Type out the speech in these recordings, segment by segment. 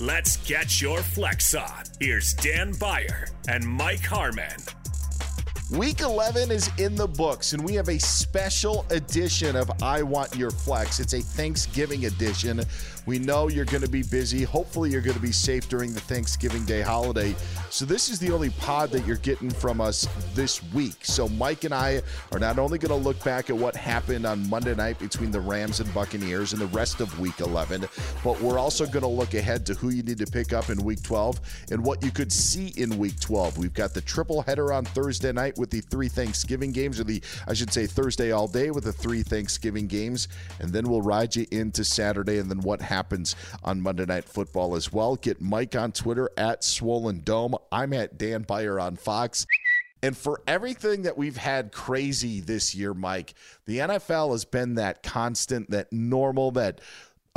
let's get your flex on. Here's Dan Beyer and Mike Harmon. Week 11 is in the books, and we have a special edition of I Want Your Flex. It's a Thanksgiving edition. We know you're going to be busy. Hopefully, you're going to be safe during the Thanksgiving Day holiday. So, this is the only pod that you're getting from us this week. So, Mike and I are not only going to look back at what happened on Monday night between the Rams and Buccaneers and the rest of week 11, but we're also going to look ahead to who you need to pick up in week 12 and what you could see in week 12. We've got the triple header on Thursday night with the three Thanksgiving games, or the, I should say, Thursday all day with the three Thanksgiving games. And then we'll ride you into Saturday and then what happens on Monday Night Football as well. Get Mike on Twitter at Swollen Dome. I'm at Dan Beyer on Fox. And for everything that we've had crazy this year, Mike, the NFL has been that constant, that normal, that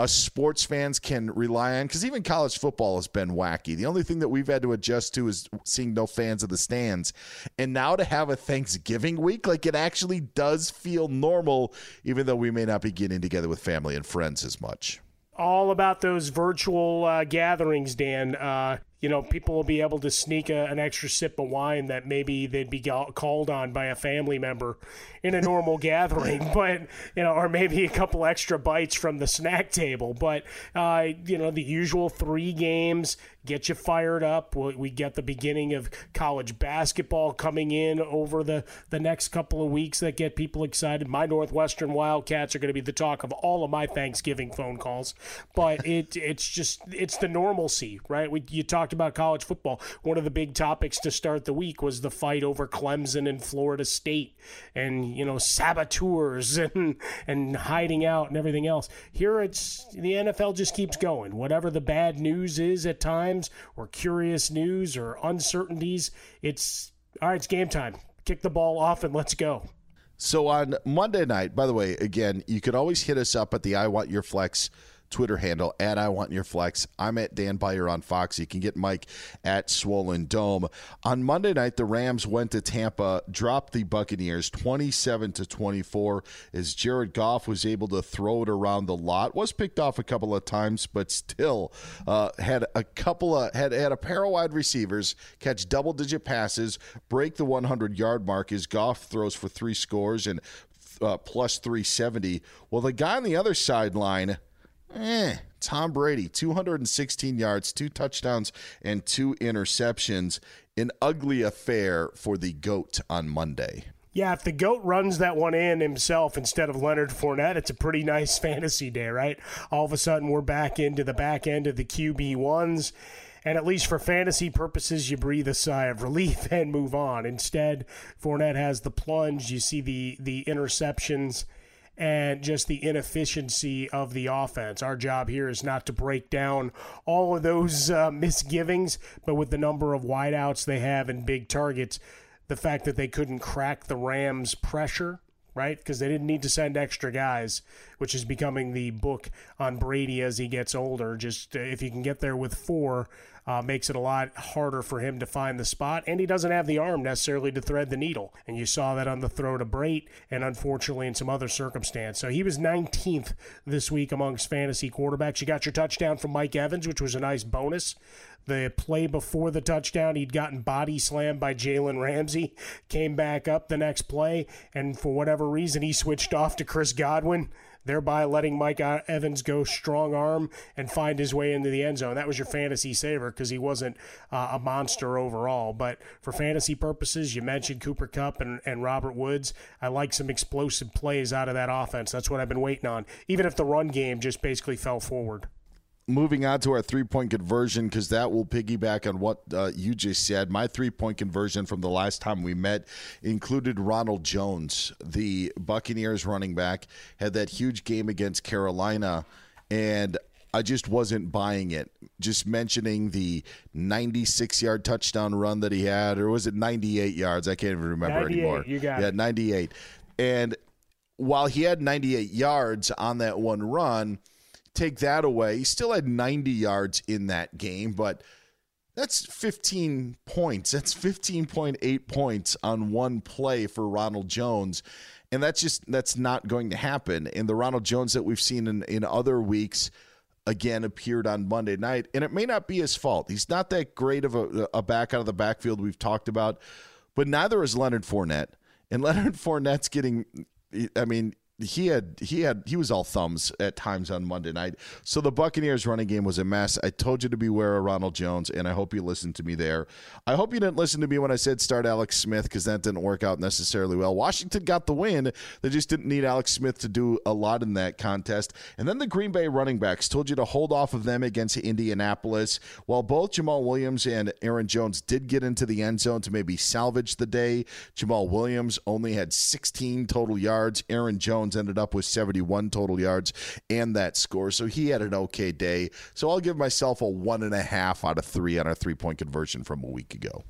us sports fans can rely on because even college football has been wacky. The only thing that we've had to adjust to is seeing no fans of the stands. And now to have a Thanksgiving week, like it actually does feel normal, even though we may not be getting together with family and friends as much all about those virtual uh, gatherings, Dan. Uh, you know, people will be able to sneak a, an extra sip of wine that maybe they'd be called on by a family member in a normal gathering, but you know, or maybe a couple extra bites from the snack table. But uh, you know, the usual three games get you fired up. We get the beginning of college basketball coming in over the, the next couple of weeks that get people excited. My Northwestern Wildcats are going to be the talk of all of my Thanksgiving phone calls, but it it's just it's the normalcy, right? We, you talked about college football. One of the big topics to start the week was the fight over Clemson and Florida State, and you know saboteurs and and hiding out and everything else. Here it's the NFL just keeps going. Whatever the bad news is at times or curious news or uncertainties, it's all right, it's game time. Kick the ball off and let's go. So on Monday night, by the way, again, you could always hit us up at the I Want Your Flex Twitter handle at I Want Your Flex. I'm at Dan Beyer on Fox. You can get Mike at Swollen Dome. On Monday night, the Rams went to Tampa, dropped the Buccaneers 27 to 24 as Jared Goff was able to throw it around the lot. Was picked off a couple of times, but still uh, had a couple of had had a pair of wide receivers catch double digit passes, break the 100 yard mark as Goff throws for three scores and uh, plus 370. Well, the guy on the other sideline eh, Tom Brady, 216 yards, two touchdowns, and two interceptions. An ugly affair for the GOAT on Monday. Yeah, if the GOAT runs that one in himself instead of Leonard Fournette, it's a pretty nice fantasy day, right? All of a sudden, we're back into the back end of the QB1s. And at least for fantasy purposes, you breathe a sigh of relief and move on. Instead, Fournette has the plunge. You see the, the interceptions and just the inefficiency of the offense. Our job here is not to break down all of those uh, misgivings, but with the number of wideouts they have and big targets, the fact that they couldn't crack the Rams' pressure right? Because they didn't need to send extra guys, which is becoming the book on Brady as he gets older. Just uh, if you can get there with four, uh, makes it a lot harder for him to find the spot. And he doesn't have the arm necessarily to thread the needle. And you saw that on the throw to Brate and unfortunately in some other circumstance. So he was 19th this week amongst fantasy quarterbacks. You got your touchdown from Mike Evans, which was a nice bonus. The play before the touchdown, he'd gotten body slammed by Jalen Ramsey, came back up the next play, and for whatever reason, he switched off to Chris Godwin thereby letting Mike Evans go strong arm and find his way into the end zone. That was your fantasy saver because he wasn't uh, a monster overall. But for fantasy purposes, you mentioned Cooper Kupp and, and Robert Woods. I like some explosive plays out of that offense. That's what I've been waiting on, even if the run game just basically fell forward moving on to our three point conversion because that will piggyback on what uh, you just said. My three point conversion from the last time we met included Ronald Jones, the Buccaneers running back, had that huge game against Carolina, and I just wasn't buying it. Just mentioning the 96 yard touchdown run that he had, or was it 98 yards? I can't even remember anymore. You got yeah, it. 98. And while he had 98 yards on that one run, take that away. He still had 90 yards in that game, but that's 15 points. That's 15.8 points on one play for Ronald Jones. And that's just that's not going to happen. And the Ronald Jones that we've seen in, in other weeks again appeared on Monday night. And it may not be his fault. He's not that great of a, a back out of the backfield we've talked about, but neither is Leonard Fournette. And Leonard Fournette's getting I mean, he had he had he was all thumbs at times on Monday night. So the Buccaneers running game was a mess. I told you to beware of Ronald Jones, and I hope you listened to me there. I hope you didn't listen to me when I said start Alex Smith because that didn't work out necessarily well. Washington got the win. They just didn't need Alex Smith to do a lot in that contest. And then the Green Bay running backs told you to hold off of them against Indianapolis. While both Jamaal Williams and Aaron Jones did get into the end zone to maybe salvage the day, Jamaal Williams only had 16 total yards. Aaron Jones Jones ended up with 71 total yards and that score. So he had an okay day. So I'll give myself a one and a half out of three on our three point conversion from a week ago.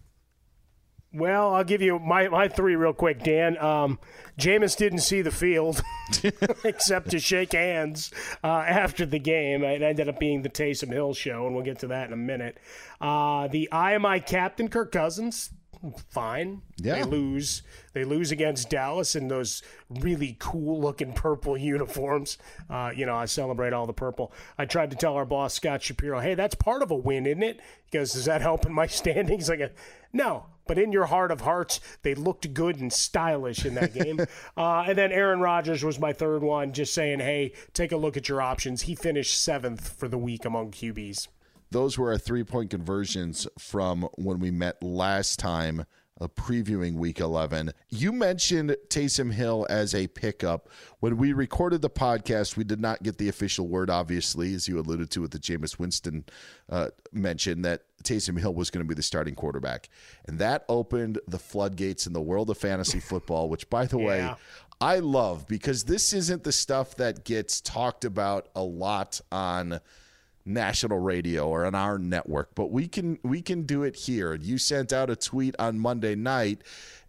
Well, I'll give you my, my three real quick, Dan. Um, Jameis didn't see the field except to shake hands uh, after the game. It ended up being the Taysom Hill show, and we'll get to that in a minute. Uh, the I am my captain, Kirk Cousins. Fine. Yeah. They lose. They lose against Dallas in those really cool looking purple uniforms. Uh, you know, I celebrate all the purple. I tried to tell our boss Scott Shapiro, "Hey, that's part of a win, isn't it?" He goes, "Does that help in my standings?" Like, no. But in your heart of hearts, they looked good and stylish in that game. uh, and then Aaron Rodgers was my third one, just saying, "Hey, take a look at your options." He finished seventh for the week among QBs. Those were our three point conversions from when we met last time, uh, previewing week 11. You mentioned Taysom Hill as a pickup. When we recorded the podcast, we did not get the official word, obviously, as you alluded to with the Jameis Winston uh, mention that Taysom Hill was going to be the starting quarterback. And that opened the floodgates in the world of fantasy football, which, by the way, I love because this isn't the stuff that gets talked about a lot on national radio or on our network but we can we can do it here. You sent out a tweet on monday night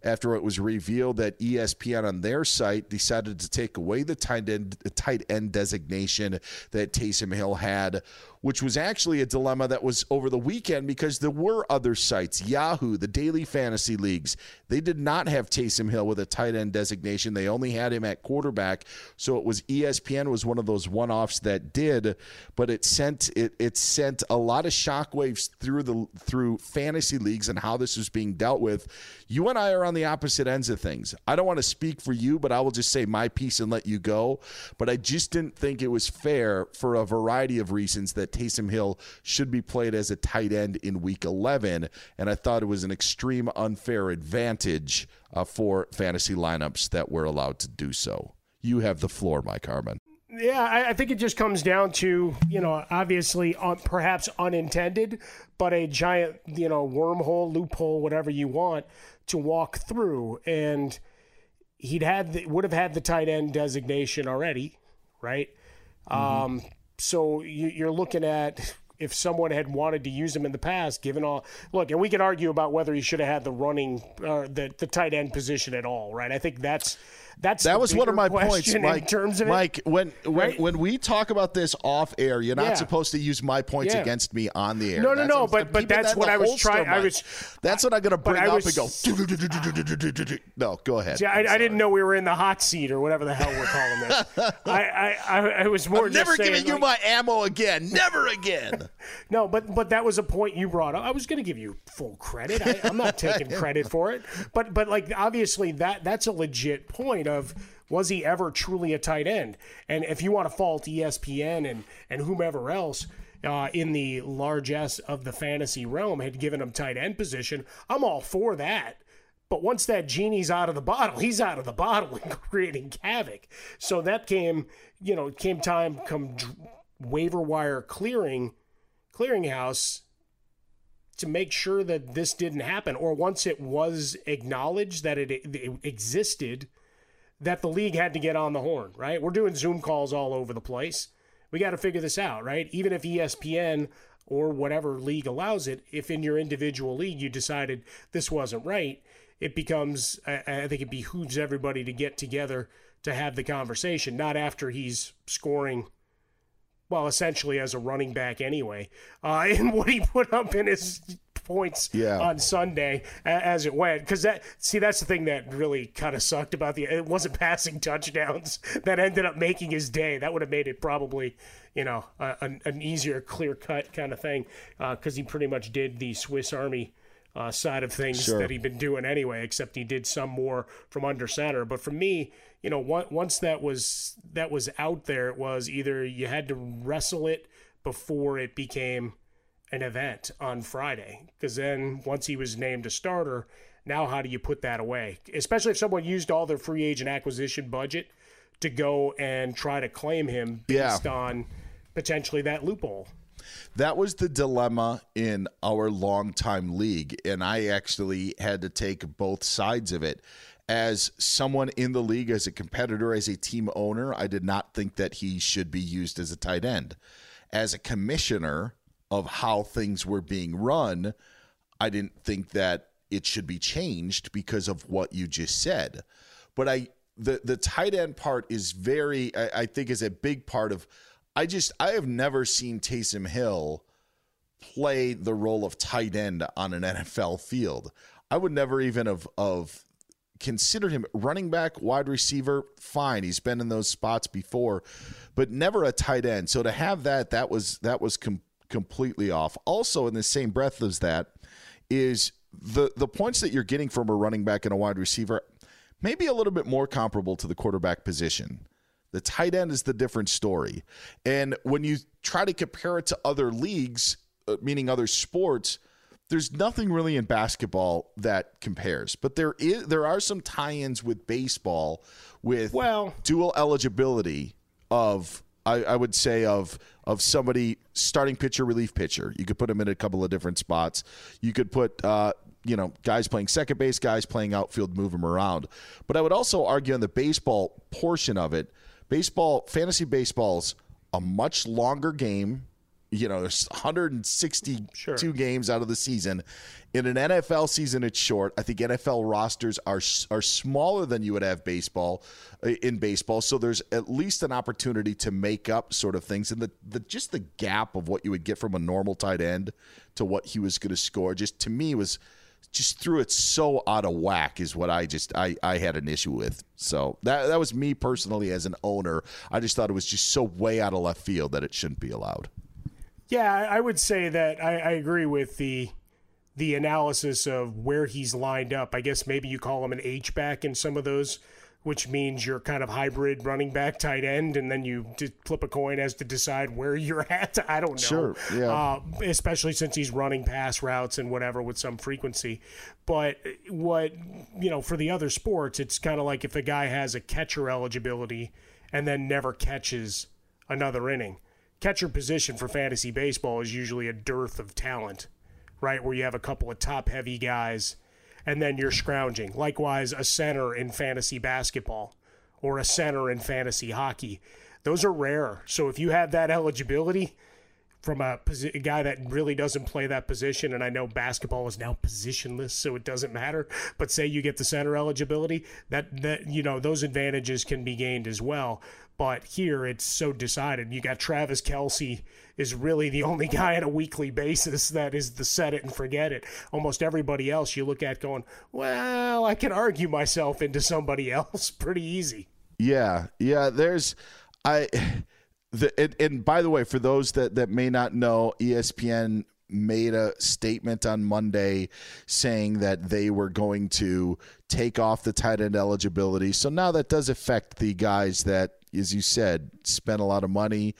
after it was revealed that ESPN on their site decided to take away the tight end tight end designation that Taysom Hill had which was actually a dilemma that was over the weekend because there were other sites Yahoo the daily fantasy leagues. They did not have Taysom Hill with a tight end designation. They only had him at quarterback. So it was ESPN was one of those one-offs that did but it sent it it sent a lot of shockwaves through the through fantasy leagues and how this was being dealt with you and I are on the opposite ends of things. I don't want to speak for you but I will just say my piece and let you go. But I just didn't think it was fair for a variety of reasons that Taysom Hill should be played as a tight end in week 11 and I thought it was an extreme unfair advantage uh, for fantasy lineups that were allowed to do so. You have the floor Mike Harmon Yeah, I, I think it just comes down to you know obviously uh, perhaps unintended, but a giant you know wormhole, loophole, whatever you want to walk through, and he'd had the, would have had the tight end designation already, right? Um, so you, you're looking at if someone had wanted to use him in the past, given all look, and we can argue about whether he should have had the running or the the tight end position at all, right? I think that's that's that was one of my points, Mike. In terms of it. Mike, when when, Right? when we talk about this off air, you're not Yeah. supposed to use my points Yeah. against me on the air. No, no, That's- no, but- but that's that what I was trying- I was- That's what I'm going to bring up and go. No, go ahead. See, I, I didn't know we were in the hot seat or whatever the hell we're calling this. I, I, I, I was more I'm never giving you my ammo again. Never again. No, but but that was a point you brought up. I was going to give you full credit. I, I'm not taking credit for it. But but like obviously that that's a legit point of was he ever truly a tight end? And if you want to fault ESPN and and whomever else. Uh, in the largesse of the fantasy realm, had given him tight end position. I'm all for that. But once that genie's out of the bottle, he's out of the bottle and creating havoc. So that came, you know, came time come waiver wire clearing, clearinghouse to make sure that this didn't happen. Or once it was acknowledged that it, it existed, that the league had to get on the horn, right? We're doing Zoom calls all over the place. We got to figure this out, right? Even if ESPN or whatever league allows it, if in your individual league you decided this wasn't right, it becomes, I think it behooves everybody to get together to have the conversation, not after he's scoring, well, essentially as a running back anyway, uh, and what he put up in his points Yeah. on Sunday as it went. Because that, see, that's the thing that really kind of sucked about the. It wasn't passing touchdowns that ended up making his day. That would have made it probably, you know, a, an, an easier, clear cut kind of thing. Because he pretty much did the Swiss Army. Uh, side of things Sure. that he'd been doing anyway, except he did some more from under center. But for me, you know, once that was that was out there, it was either you had to wrestle it before it became an event on Friday. Because then once he was named a starter, now how do you put that away? Especially if someone used all their free agent acquisition budget to go and try to claim him Yeah. based on potentially that loophole. That was the dilemma in our longtime league, and I actually had to take both sides of it. As someone in the league, as a competitor, as a team owner, I did not think that he should be used as a tight end. As a commissioner of how things were being run, I didn't think that it should be changed because of what you just said. But I the the tight end part is very I, I think is a big part of I just I have never seen Taysom Hill play the role of tight end on an NFL field. I would never even have of considered him running back, wide receiver. Fine, he's been in those spots before, but never a tight end. So to have that, that was that was com- completely off. Also, in the same breath as that, is the the points that you're getting from a running back and a wide receiver, maybe a little bit more comparable to the quarterback position. The tight end is the different story. And when you try to compare it to other leagues, uh, meaning other sports, there's nothing really in basketball that compares. But there is there are some tie-ins with baseball with well dual eligibility of I, I, would say of of somebody starting pitcher, relief pitcher. You could put them in a couple of different spots. You could put uh, you know guys playing second base, guys playing outfield, move them around. But I would also argue on the baseball portion of it baseball, fantasy baseball's a much longer game. You know, there's 162 sure. games out of the season. In an NFL season, it's short. I think NFL rosters are are smaller than you would have baseball uh, in baseball. So there's at least an opportunity to make up sort of things, and the, the just the gap of what you would get from a normal tight end to what he was going to score, just to me was just threw it so out of whack is what I just I, I had an issue with. So that that was me personally as an owner. I just thought it was just so way out of left field that it shouldn't be allowed. Yeah, I would say that I, I agree with the the analysis of where he's lined up. I guess maybe you call him an H back in some of those which means you're kind of hybrid running back tight end, and then you flip a coin as to decide where you're at. I don't know. Sure, yeah. Uh, especially since he's running pass routes and whatever with some frequency. But what, you know, for the other sports, it's kind of like if a guy has a catcher eligibility and then never catches another inning. Catcher position for fantasy baseball is usually a dearth of talent, right? Where you have a couple of top heavy guys and then you're scrounging. Likewise, a center in fantasy basketball or a center in fantasy hockey. Those are rare. So if you have that eligibility from a, a guy that really doesn't play that position, and I know basketball is now positionless, so it doesn't matter. But say you get the center eligibility, that that you know those advantages can be gained as well. But here it's so decided. You got Travis Kelce is really the only guy on a weekly basis that is the set it and forget it. Almost everybody else you look at going, well, I can argue myself into somebody else pretty easy. Yeah, yeah. There's, I, the and, and by the way, for those that that may not know, ESPN made a statement on Monday saying that they were going to take off the tight end eligibility. So now that does affect the guys that as you said, spent a lot of money,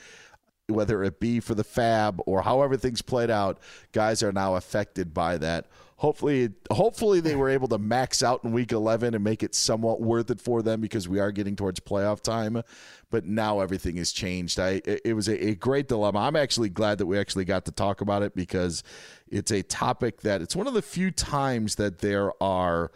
whether it be for the fab or however things played out. Guys are now affected by that. Hopefully, hopefully they were able to max out in week 11 and make it somewhat worth it for them because we are getting towards playoff time. But now everything has changed. I it was a, a great dilemma. I'm actually glad that we actually got to talk about it because it's a topic that it's one of the few times that there are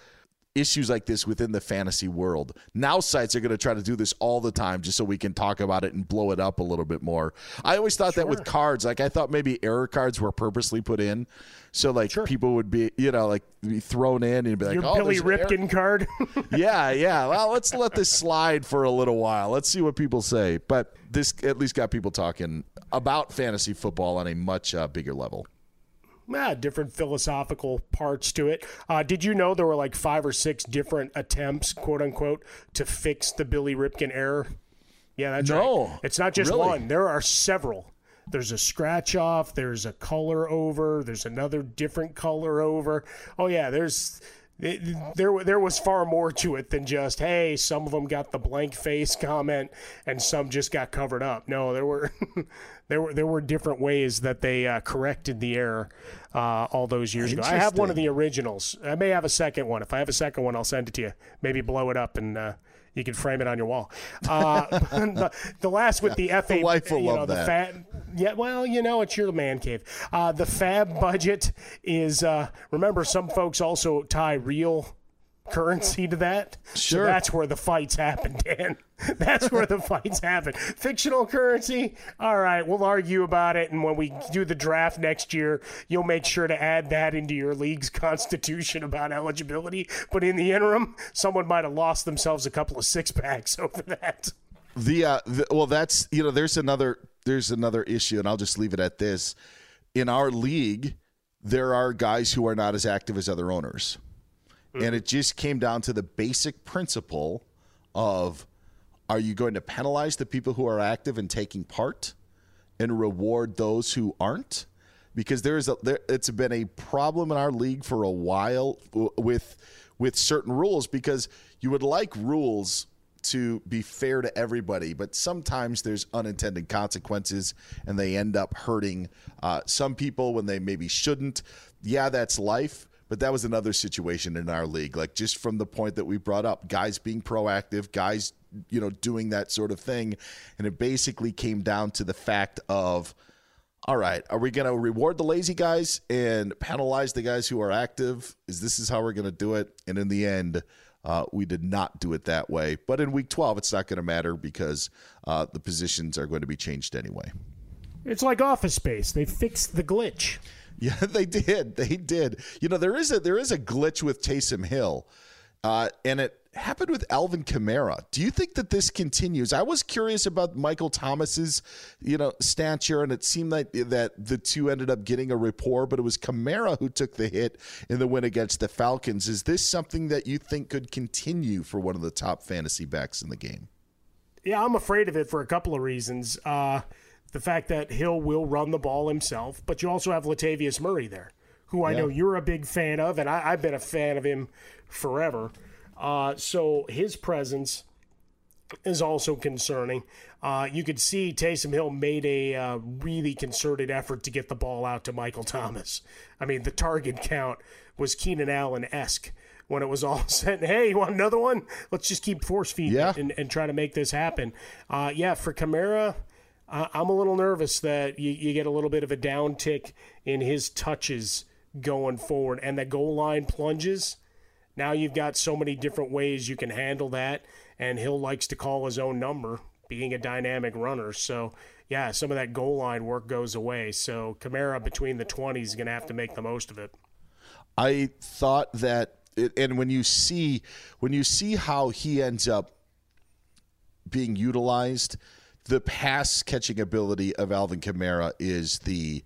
issues like this within the fantasy world. Now sites are going to try to do this all the time just so we can talk about it and blow it up a little bit more. I always thought sure. that with cards, like I thought maybe error cards were purposely put in so like sure. people would be, you know, like be thrown in and be like, Your "Oh, Billy Ripken card." yeah, yeah. Well, let's let this slide for a little while. Let's see what people say. But this at least got people talking about fantasy football on a much uh, bigger level ah, different philosophical parts to it. Uh, did you know there were like five or six different attempts, quote unquote, to fix the Billy Ripken error? Yeah, that's no, right. It's not just really? one. There are several. There's a scratch off. There's a color over. There's another different color over. Oh yeah, there's it, there there was far more to it than just hey some of them got the blank face comment and some just got covered up no there were there were there were different ways that they uh, corrected the error uh, all those years ago. I have one of the originals. I may have a second one. If I have a second one, I'll send it to you. Maybe blow it up and uh, you can frame it on your wall. Uh, the, the, last with the FA, the wife will you know, love the that. Yeah, well, you know, it's your man cave. Uh, the fab budget is. Uh, remember, some folks also tie real currency to that. Sure. So that's where the fights happen, Dan. That's where the fights happen. Fictional currency, all right, we'll argue about it. And when we do the draft next year, you'll make sure to add that into your league's constitution about eligibility. But in the interim, someone might have lost themselves a couple of six packs over that. The, uh, the well, that's you know, there's another there's another issue, and I'll just leave it at this. In our league, there are guys who are not as active as other owners And it just came down to the basic principle of are you going to penalize the people who are active and taking part and reward those who aren't? Because there is a there, it's been a problem in our league for a while with with certain rules because you would like rules to be fair to everybody, but sometimes there's unintended consequences and they end up hurting uh, some people when they maybe shouldn't. Yeah, that's life. But that was another situation in our league. Like just from the point that we brought up, guys being proactive, guys, you know, doing that sort of thing. And it basically came down to the fact of, all right, are we going to reward the lazy guys and penalize the guys who are active? Is this is how we're going to do it? And in the end, uh, we did not do it that way. But in week 12, it's not going to matter because uh, the positions are going to be changed anyway. It's like Office Space. They fixed the glitch. Yeah, they did. They did. You know, there is a there is a glitch with Taysom Hill, uh, and it happened with Alvin Kamara. Do you think that this continues? I was curious about Michael Thomas's, you know, stature, and it seemed like that the two ended up getting a rapport, but it was Kamara who took the hit in the win against the Falcons. Is this something that you think could continue for one of the top fantasy backs in the game? Yeah, I'm afraid of it for a couple of reasons. Uh, the fact that Hill will run the ball himself, but you also have Latavius Murray there, who I Yeah. know you're a big fan of, and I, I've been a fan of him forever. Uh, so his presence is also concerning. Uh, you could see Taysom Hill made a uh, really concerted effort to get the ball out to Michael Thomas. I mean, the target count was Keenan Allen esque when it was all said. Hey, you want another one? Let's just keep force feeding Yeah. and, and try to make this happen. Uh, yeah, for Kamara, I'm a little nervous that you, you get a little bit of a downtick in his touches going forward, and the goal line plunges. Now you've got so many different ways you can handle that, and Hill likes to call his own number, being a dynamic runner. So, yeah, some of that goal line work goes away. So, Kamara between the 20s is going to have to make the most of it. I thought that, and when you see when you see how he ends up being utilized, the pass catching ability of Alvin Kamara is the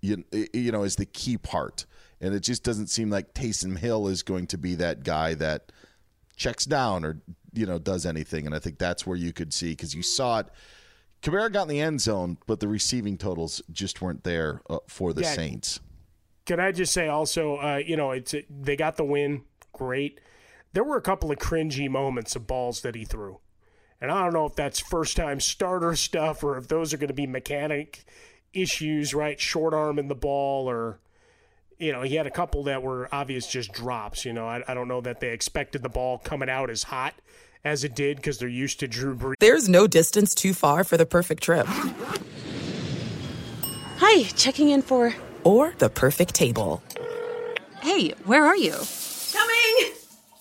you, you know is the key part, and it just doesn't seem like Taysom Hill is going to be that guy that checks down or you know does anything, and I think that's where you could see because you saw it. Kamara got in the end zone, but the receiving totals just weren't there uh, for the Yeah. Saints. Can I just say also, uh, you know, it's they got the win, great. There were a couple of cringy moments of balls that he threw, and I don't know if that's first time starter stuff or if those are going to be mechanic issues, right? Short arm in the ball, or you know, he had a couple that were obvious just drops. You know, I, I don't know that they expected the ball coming out as hot as it did because they're used to Drew Brees. There's no distance too far for the perfect trip. Hi, checking in for. Or the perfect table. Hey, where are you?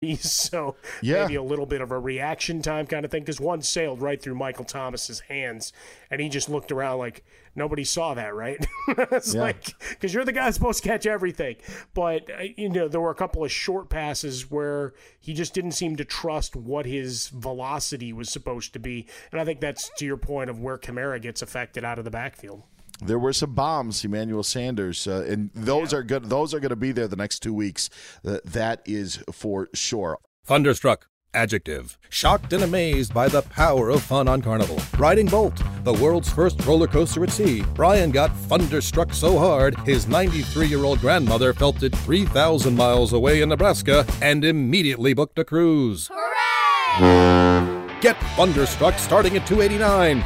so Yeah. maybe a little bit of a reaction time kind of thing because one sailed right through Michael Thomas's hands and he just looked around like nobody saw that right it's Yeah. like because you're the guy supposed to catch everything but uh, you know there were a couple of short passes where he just didn't seem to trust what his velocity was supposed to be and I think that's to your point of where Kamara gets affected out of the backfield There were some bombs, Emmanuel Sanders, uh, and those are good. Those are going to be there the next two weeks. Uh, that is for sure. Thunderstruck. Adjective. Shocked and amazed by the power of fun on Carnival. Riding Bolt, the world's first roller coaster at sea, Brian got thunderstruck so hard his 93 year old grandmother felt it 3,000 miles away in Nebraska and immediately booked a cruise. Hooray! Get thunderstruck starting at 289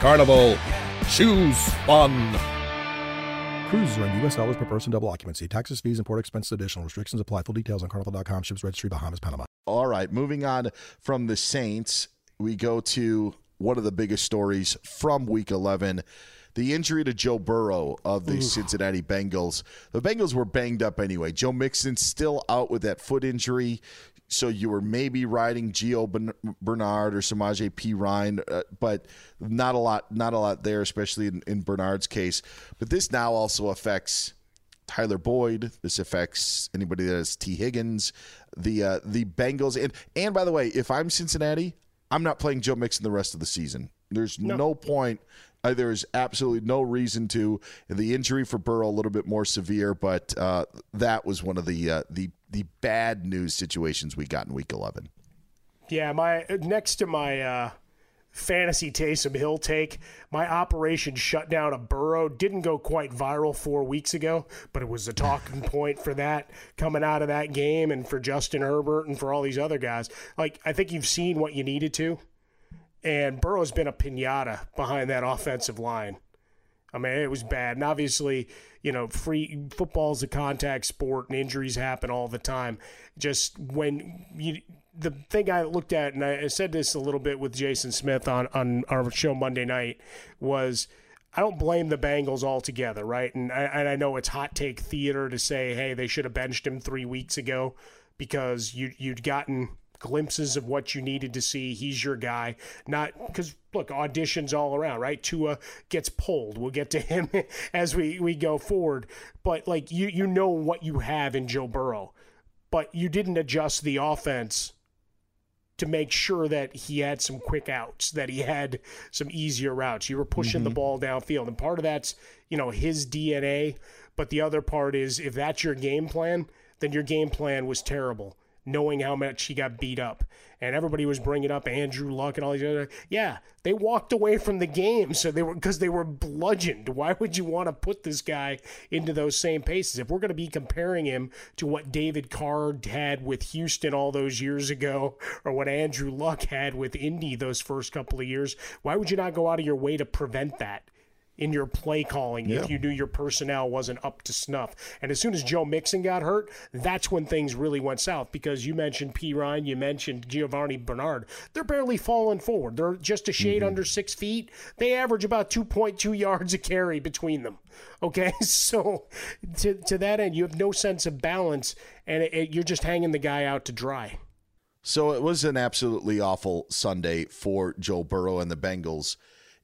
Carnival. Choose fun. Cruises are in U.S. dollars per person, double occupancy. Taxes, fees, and port expenses additional. Restrictions apply. Full details on carnival.com. Ships registry, Bahamas, Panama. All right, moving on from the Saints, we go to one of the biggest stories from Week 11. The injury to Joe Burrow of the Cincinnati Bengals. The Bengals were banged up anyway. Joe Mixon still out with that foot injury. So you were maybe riding Gio Bernard or Samaje Perine, uh, but not a lot, not a lot there, especially in, in Bernard's case. But this now also affects Tyler Boyd. This affects anybody that has Tee Higgins, the uh, the Bengals, and and by the way, if I'm Cincinnati, I'm not playing Joe Mixon the rest of the season. There's no, point. Uh, there is absolutely no reason to. And the injury for Burrow a little bit more severe, but uh, that was one of the uh, the the bad news situations we got in Week 11. Yeah, my next to my uh, fantasy Taysom Hill take, my operation shut down a Burrow didn't go quite viral four weeks ago, but it was a talking point for that coming out of that game and for Justin Herbert and for all these other guys. Like I think you've seen what you needed to, and Burrow's been a pinata behind that offensive line. I mean, it was bad. And obviously, you know, free football's a contact sport and injuries happen all the time. Just when you, the thing I looked at, and I said this a little bit with Jason Smith on, on our show Monday night, was I don't blame the Bengals altogether, right? And I, and I know it's hot take theater to say, hey, they should have benched him three weeks ago because you, you'd gotten glimpses of what you needed to see. He's your guy. Not because look, auditions all around, right? Tua gets pulled. We'll get to him as we, we go forward. But like you you know what you have in Joe Burrow. But you didn't adjust the offense to make sure that he had some quick outs, that he had some easier routes. You were pushing the mm-hmm. ball downfield. And part of that's, you know, his DNA, But the other part is if that's your game plan, then your game plan was terrible knowing how much he got beat up. And everybody was bringing up Andrew Luck and all these other. Yeah, they walked away from the game, so they were because they were bludgeoned. Why would you want to put this guy into those same paces? If we're going to be comparing him to what David Carr had with Houston all those years ago, or what Andrew Luck had with Indy those first couple of years, why would you not go out of your way to prevent that? In your play calling yeah. if you knew your personnel wasn't up to snuff. And as soon as Joe Mixon got hurt, that's when things really went south because you mentioned Perine, you mentioned Giovanni Bernard. They're barely falling forward. They're just a shade mm-hmm. under six feet. They average about 2.2 yards a carry between them. Okay, so to, to that end, you have no sense of balance and it, it, you're just hanging the guy out to dry. So it was an absolutely awful Sunday for Joe Burrow and the Bengals.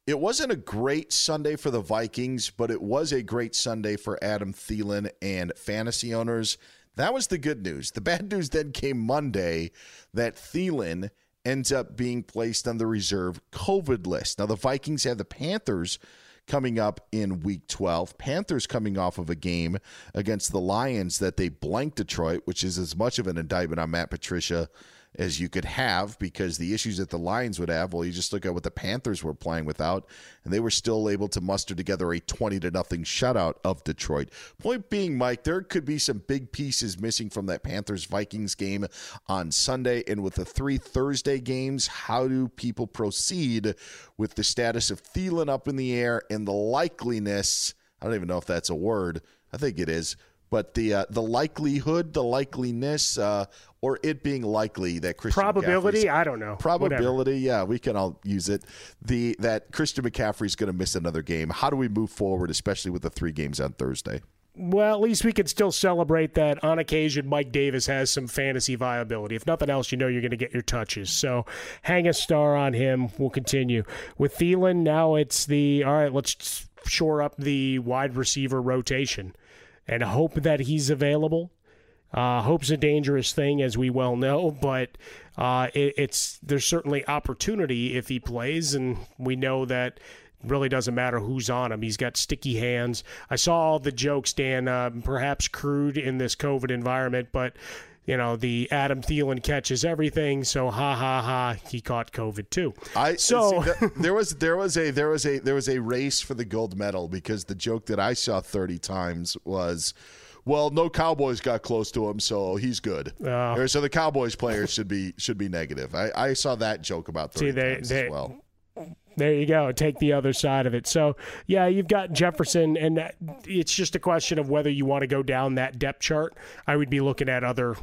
It wasn't a great Sunday for the Vikings, but it was a great Sunday for Adam Thielen and fantasy owners. That was the good news. The bad news then came Monday that Thielen ends up being placed on the reserve COVID list. Now, the Vikings have the Panthers coming up in week 12. Panthers coming off of a game against the Lions that they blanked Detroit, which is as much of an indictment on Matt Patricia as you could have because the issues that the Lions would have, well, you just look at what the Panthers were playing without, and they were still able to muster together a 20 to nothing shutout of Detroit. Point being, Mike, there could be some big pieces missing from that Panthers Vikings game on Sunday. And with the three Thursday games, how do people proceed with the status of Thielen up in the air and the likeliness? I don't even know if that's a word. I think it is but the uh, the likelihood, the likeliness, uh, or it being likely that Christian probability, I don't know. Probability, Whatever. yeah, we can all use it. The that Christian McCaffrey is going to miss another game. How do we move forward, especially with the three games on Thursday? Well, at least we can still celebrate that on occasion Mike Davis has some fantasy viability. If nothing else, you know you're going to get your touches. So hang a star on him. We'll continue. With Thielen, now it's the all right, let's shore up the wide receiver rotation and hope that he's available. Uh, hope's a dangerous thing, as we well know, but uh, it, it's there's certainly opportunity if he plays, and we know that really doesn't matter who's on him. He's got sticky hands. I saw all the jokes, Dan, uh, perhaps crude in this COVID environment, but you know the Adam Thielen catches everything, so ha ha ha, he caught COVID too. I so see, there was there was a there was a there was a race for the gold medal because the joke that I saw thirty times was. Well, no Cowboys got close to him, so he's good. Uh, so the Cowboys players should be should be negative. I, I saw that joke about thirty see, they, times they, as well. There you go. Take the other side of it. So, yeah, you've got Jefferson, and it's just a question of whether you want to go down that depth chart. I would be looking at other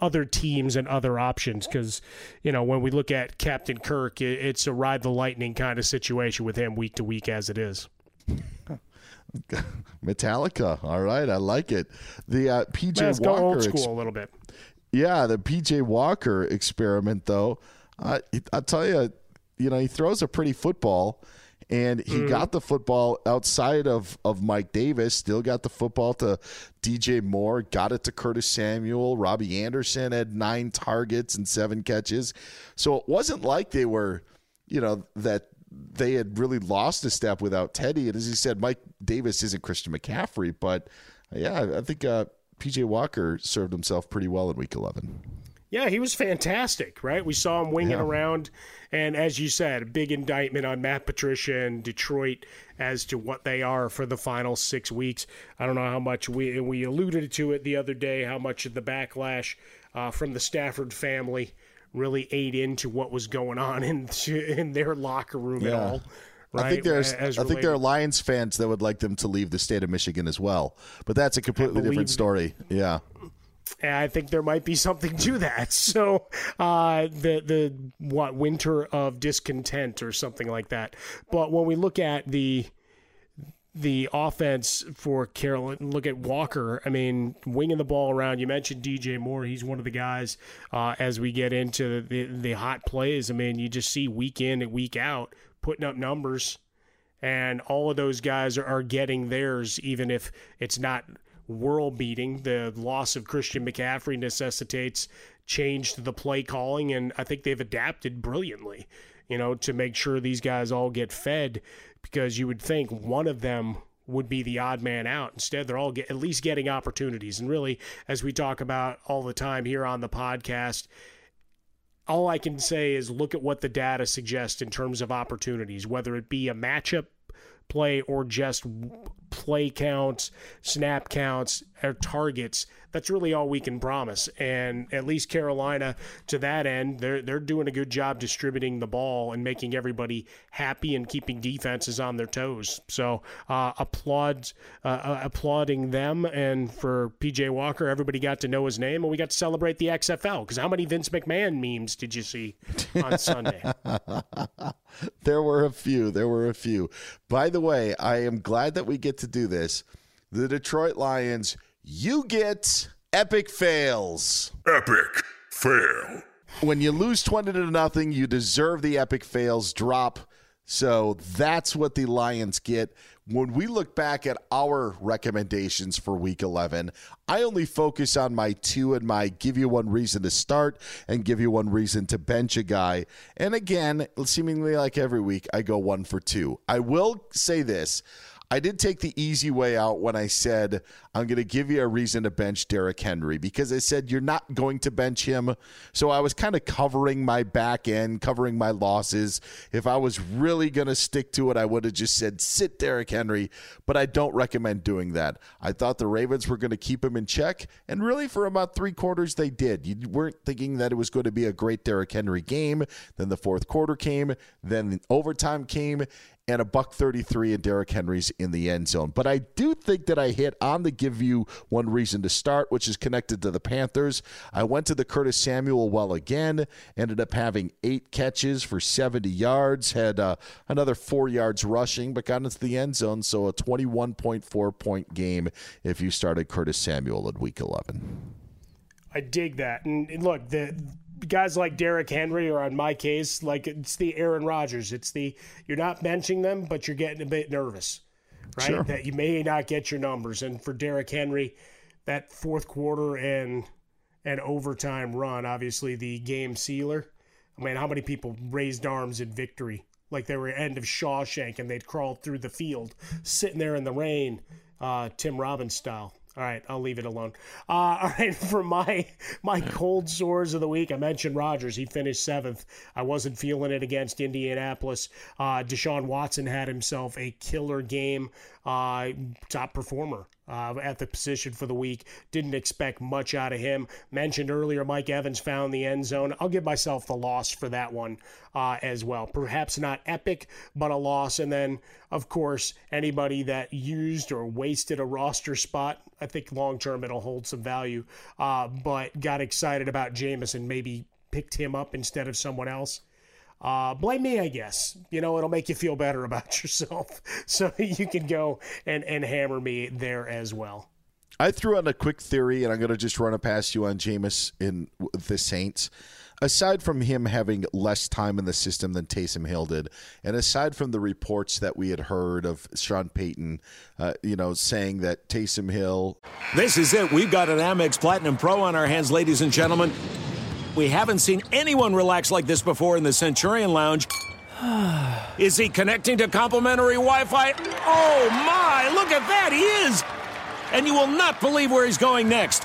other teams and other options because you know when we look at Captain Kirk, it's a ride the lightning kind of situation with him week to week as it is. Metallica, all right, I like it. The uh, PJ Let's Walker old school ex- a little bit. Yeah, the PJ Walker experiment, though. Uh, I'll tell you, you know, he throws a pretty football and he mm. got the football outside of, of Mike Davis, still got the football to DJ Moore, got it to Curtis Samuel. Robbie Anderson had nine targets and seven catches. So it wasn't like they were, you know, that they had really lost a step without Teddy. And as he said, Mike Davis isn't Christian McCaffrey, but yeah, I think uh, PJ Walker served himself pretty well in week 11. Yeah, he was fantastic, right? We saw him winging yeah. around. And as you said, a big indictment on Matt Patricia and Detroit as to what they are for the final six weeks. I don't know how much we, we alluded to it the other day, how much of the backlash uh, from the Stafford family really ate into what was going on in, in their locker room yeah. at all. Right? I think there's I think there are Lions fans that would like them to leave the state of Michigan as well, but that's a completely different story. Yeah, and I think there might be something to that. So uh, the the what winter of discontent or something like that. But when we look at the the offense for Carolina, look at Walker. I mean, winging the ball around. You mentioned DJ Moore. He's one of the guys uh, as we get into the, the hot plays. I mean, you just see week in and week out putting up numbers, and all of those guys are, are getting theirs, even if it's not world beating. The loss of Christian McCaffrey necessitates change to the play calling, and I think they've adapted brilliantly, you know, to make sure these guys all get fed because you would think one of them would be the odd man out. Instead, they're all get, at least getting opportunities. And really, as we talk about all the time here on the podcast, all I can say is look at what the data suggests in terms of opportunities, whether it be a matchup play or just play counts, snap counts, or targets. That's really all we can promise. And at least Carolina, to that end, they're they're doing a good job distributing the ball and making everybody happy and keeping defenses on their toes. So uh, applaud uh, uh, applauding them. And for PJ Walker, everybody got to know his name, and we got to celebrate the XFL. Because how many Vince McMahon memes did you see on Sunday? there were a few. There were a few. By the way, I am glad that we get to do this. The Detroit Lions, you get epic fails. Epic fail. When you lose 20 to nothing, you deserve the epic fails drop. So that's what the Lions get. When we look back at our recommendations for week 11, I only focus on my two and my give you one reason to start and give you one reason to bench a guy. And again, seemingly like every week, I go one for two. I will say this I did take the easy way out when I said I'm going to give you a reason to bench Derrick Henry because I said you're not going to bench him. So I was kind of covering my back end, covering my losses. If I was really going to stick to it, I would have just said sit Derrick Henry, but I don't recommend doing that. I thought the Ravens were going to keep him in check, and really for about three quarters they did. You weren't thinking that it was going to be a great Derrick Henry game. Then the fourth quarter came, then overtime came, and a buck 33 and Derrick Henry's in the end zone. But I do think that I hit on the give you one reason to start, which is connected to the Panthers. I went to the Curtis Samuel well again, ended up having eight catches for 70 yards, had uh, another four yards rushing, but got into the end zone. So a 21.4 point game if you started Curtis Samuel at week 11. I dig that. And, and look, the guys like Derrick Henry or on my case, like it's the Aaron Rodgers. It's the you're not benching them, but you're getting a bit nervous, right? Sure. That you may not get your numbers. And for Derrick Henry, that fourth quarter and and overtime run, obviously the game sealer. I mean, how many people raised arms in victory? Like they were end of Shawshank and they'd crawled through the field, sitting there in the rain, uh, Tim Robbins style. All right, I'll leave it alone. Uh, all right, for my my cold sores of the week, I mentioned Rodgers. He finished seventh. I wasn't feeling it against Indianapolis. Uh, Deshaun Watson had himself a killer game. Uh, top performer uh, at the position for the week. Didn't expect much out of him. Mentioned earlier, Mike Evans found the end zone. I'll give myself the loss for that one uh, as well. Perhaps not epic, but a loss. And then, of course, anybody that used or wasted a roster spot, I think long term it'll hold some value. Uh, but got excited about Jamison, maybe picked him up instead of someone else. Uh, blame me, I guess. You know, it'll make you feel better about yourself. So you can go and, and hammer me there as well. I threw out a quick theory, and I'm going to just run it past you on Jameis in the Saints. Aside from him having less time in the system than Taysom Hill did, and aside from the reports that we had heard of Sean Payton, uh, you know, saying that Taysom Hill. This is it. We've got an Amex Platinum Pro on our hands, ladies and gentlemen. We haven't seen anyone relax like this before in the Centurion Lounge. Is he connecting to complimentary Wi Fi? Oh my, look at that, he is! And you will not believe where he's going next.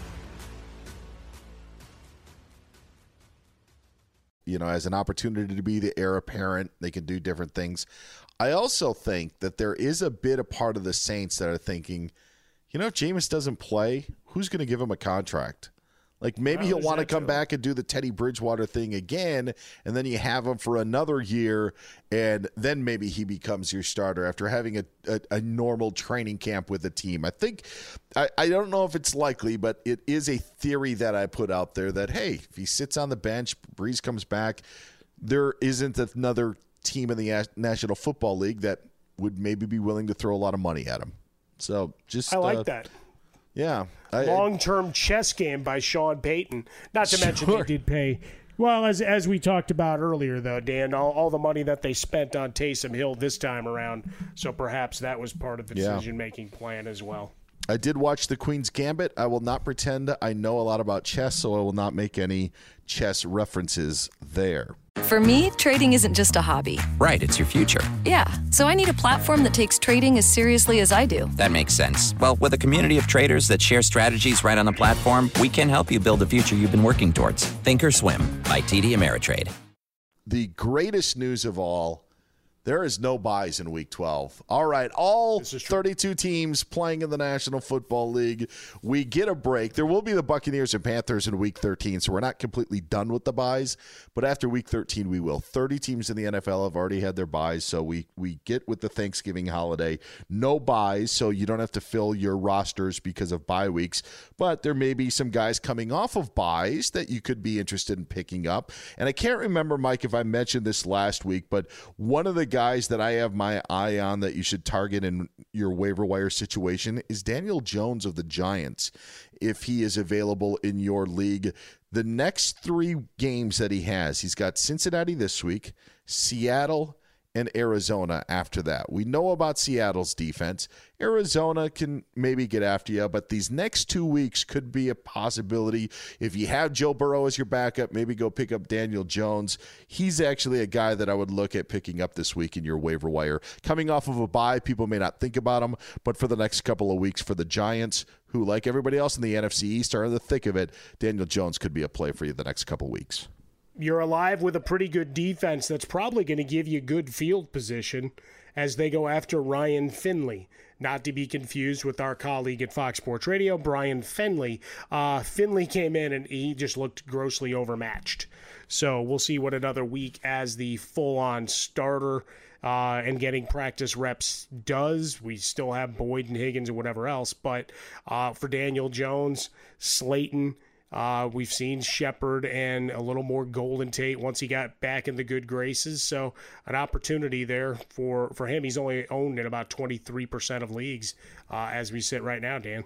You know, as an opportunity to be the heir apparent. They can do different things. I also think that there is a bit a part of the Saints that are thinking, you know, if Jameis doesn't play, who's going to give him a contract? Like maybe he'll want to come back and do the Teddy Bridgewater thing again, and then you have him for another year, and then maybe he becomes your starter after having a, a, a normal training camp with the team. I think I, I don't know if it's likely, but it is a theory that I put out there that hey, if he sits on the bench, Brees comes back, there isn't another team in the National Football League that would maybe be willing to throw a lot of money at him. So just I like uh, that. Yeah. Long term chess game by Sean Payton. Not to mention they did pay. Well, as as we talked about earlier, though, Dan, all, all the money that they spent on Taysom Hill this time around, so perhaps that was part of the Yeah. decision making plan as well. I did watch the Queen's Gambit. I will not pretend I know a lot about chess, so I will not make any chess references there. For me, trading isn't just a hobby. Right, it's your future. Yeah, so I need a platform that takes trading as seriously as I do. That makes sense. Well, with a community of traders that share strategies right on the platform, we can help you build the future you've been working towards. Thinkorswim by TD Ameritrade. The greatest news of all there is no byes in week 12. All right, all 32 teams playing in the National Football League. We get a break. There will be the Buccaneers and Panthers in week 13, so we're not completely done with the byes, but after week 13 we will. 30 teams in the NFL have already had their byes, so we we get with the Thanksgiving holiday. No byes, so you don't have to fill your rosters because of bye weeks, but there may be some guys coming off of byes that you could be interested in picking up. And I can't remember Mike if I mentioned this last week, but one of the guys that I have my eye on that you should target in your waiver wire situation is Daniel Jones of the Giants. If he is available in your league, the next three games that he has, he's got Cincinnati this week, Seattle, and Arizona after that. We know about Seattle's defense. Arizona can maybe get after you, but these next two weeks could be a possibility. If you have Joe Burrow as your backup, maybe go pick up Daniel Jones. He's actually a guy that I would look at picking up this week in your waiver wire. Coming off of a bye, people may not think about him, but for the next couple of weeks for the Giants, who, like everybody else in the NFC East, are in the thick of it, Daniel Jones could be a play for you the next couple of weeks. You're alive with a pretty good defense that's probably going to give you good field position as they go after Ryan Finley. Not to be confused with our colleague at Fox Sports Radio, Brian Finley. Uh, Finley came in and he just looked grossly overmatched. So we'll see what another week as the full on starter uh, and getting practice reps does. We still have Boyd and Higgins and whatever else. But uh, for Daniel Jones, Slayton, uh, we've seen Shepard and a little more Golden Tate once he got back in the good graces. So an opportunity there for, for him. He's only owned in about 23% of leagues uh, as we sit right now, Dan.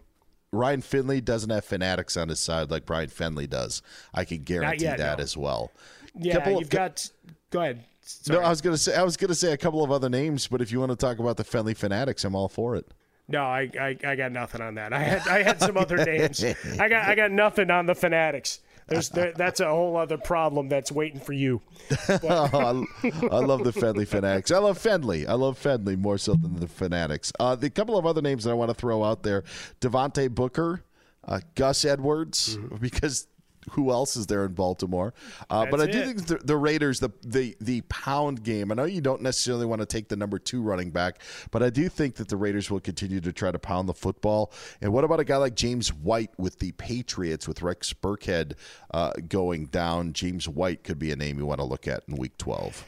Ryan Finley doesn't have fanatics on his side like Brian Finley does. I can guarantee yet, that no. as well. Yeah, Couple- you've got. Go ahead. Sorry. No, I was gonna say I was gonna say a couple of other names, but if you want to talk about the Finley fanatics, I'm all for it. No, I, I, I got nothing on that. I had I had some other names. I got I got nothing on the fanatics. There's there, that's a whole other problem that's waiting for you. oh, I, I love the Finley fanatics. I love Finley. I love Finley more so than the fanatics. Uh, the couple of other names that I want to throw out there: Devonte Booker, uh, Gus Edwards, Mm-hmm. because who else is there in Baltimore? Uh, but I do it. think the, the Raiders, the, the the pound game. I know you don't necessarily want to take the number two running back, but I do think that the Raiders will continue to try to pound the football. And what about a guy like James White with the Patriots with Rex Burkhead uh, going down? James White could be a name you want to look at in Week Twelve.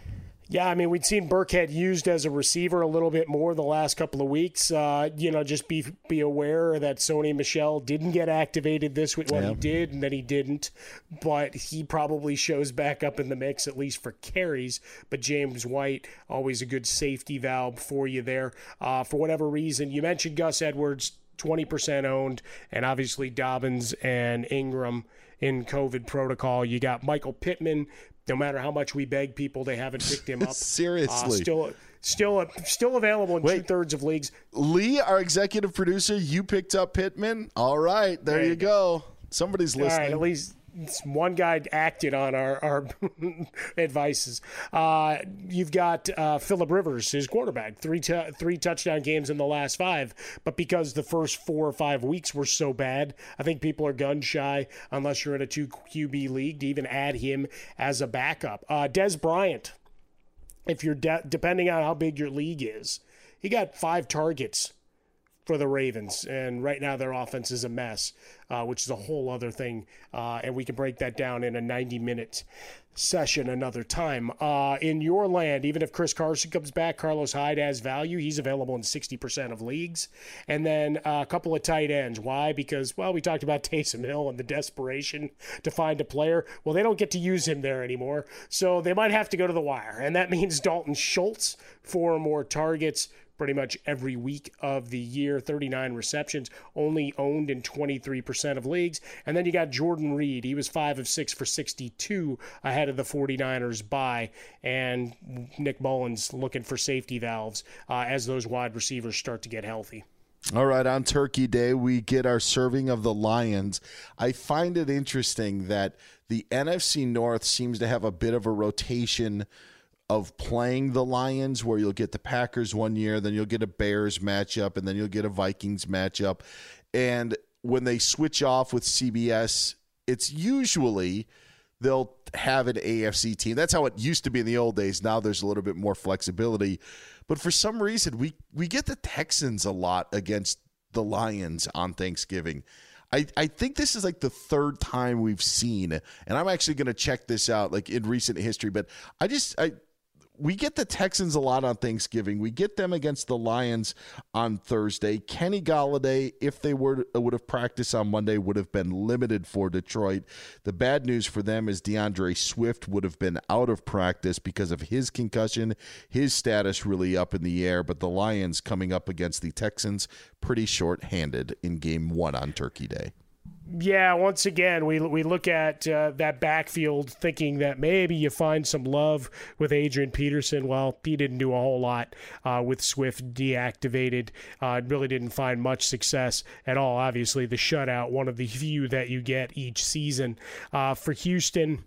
Yeah, I mean, we'd seen Burkhead used as a receiver a little bit more the last couple of weeks. Uh, you know, just be be aware that Sony Michel didn't get activated this week. Well, Yeah. he did, and then he didn't. But he probably shows back up in the mix, at least for carries. But James White, always a good safety valve for you there. Uh, for whatever reason, you mentioned Gus Edwards, 20% owned, and obviously Dobbins and Ingram in COVID protocol. You got Michael Pittman. No matter how much we beg people, they haven't picked him up. Seriously. Uh, still, still, still available in two thirds of leagues. Lee, our executive producer, you picked up Pittman. All right, there, There you you go. Somebody's All right, listening. at least one guy acted on our, our advices. Uh, you've got uh, Philip Rivers, his quarterback, three t- three touchdown games in the last five. But because the first four or five weeks were so bad, I think people are gun shy unless you're in a two QB league to even add him as a backup. Uh, Dez Bryant, if you're de- depending on how big your league is, he got five targets for the Ravens, and right now their offense is a mess, uh, which is a whole other thing, uh, and we can break that down in a 90-minute session another time. Uh, in your land, even if Chris Carson comes back, Carlos Hyde has value. He's available in 60% of leagues, and then uh, a couple of tight ends. Why? Because well, we talked about Taysom Hill and the desperation to find a player. Well, they don't get to use him there anymore, so they might have to go to the wire, and that means Dalton Schultz for more targets pretty much every week of the year. 39 receptions, only owned in 23% of leagues. And then you got Jordan Reed. He was 5 of 6 for 62 ahead of the 49ers bye. And Nick Mullens looking for safety valves uh, as those wide receivers start to get healthy. All right, on Turkey Day, we get our serving of the Lions. I find it interesting that the NFC North seems to have a bit of a rotation of playing the Lions, where you'll get the Packers one year, then you'll get a Bears matchup, and then you'll get a Vikings matchup. And when they switch off with CBS, it's usually they'll have an AFC team. That's how it used to be in the old days. Now there's a little bit more flexibility. But for some reason, we, we get the Texans a lot against the Lions on Thanksgiving. I, I think this is like the third time we've seen, and I'm actually going to check this out like in recent history, but I just, I, we get the Texans a lot on Thanksgiving. We get them against the Lions on Thursday. Kenny Golladay, if they were would have practiced on Monday, would have been limited for Detroit. The bad news for them is D'Andre Swift would have been out of practice because of his concussion. His status really up in the air. But the Lions coming up against the Texans pretty short-handed in Game One on Turkey Day. Yeah, once again, we we look at uh, that backfield thinking that maybe you find some love with Adrian Peterson. Well, he didn't do a whole lot uh, with Swift deactivated. Uh, really didn't find much success at all. Obviously, the shutout, one of the few that you get each season. Uh, for Houston,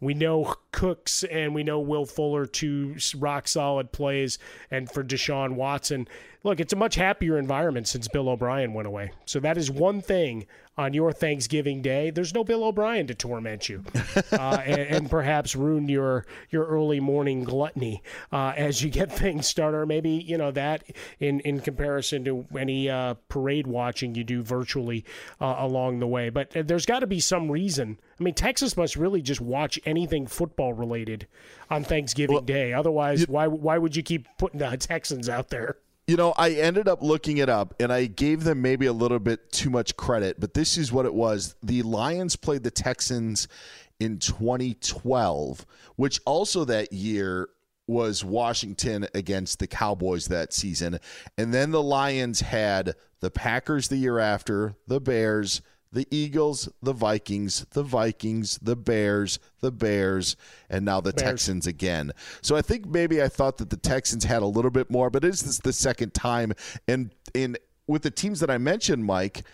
we know Cooks and we know Will Fuller, two rock solid plays. And for Deshaun Watson, look, it's a much happier environment since Bill O'Brien went away. So that is one thing on your Thanksgiving Day. There's no Bill O'Brien to torment you uh, and, and, perhaps ruin your your early morning gluttony uh, as you get things started. Or maybe you know that in in comparison to any uh, parade watching you do virtually uh, along the way. But there's got to be some reason. I mean, Texas must really just watch anything football related on Thanksgiving well, Day. Otherwise, you, why why would you keep putting the Texans out there? You know, I ended up looking it up and I gave them maybe a little bit too much credit, but this is what it was. The Lions played the Texans in 2012, which also that year was Washington against the Cowboys that season. And then the Lions had the Packers the year after, the Bears, the Eagles, the Vikings, the Vikings, the Bears, the Bears, and now the Bears. Texans again. So I think maybe I thought that the Texans had a little bit more, but is this the second time? And in with the teams that I mentioned, Mike,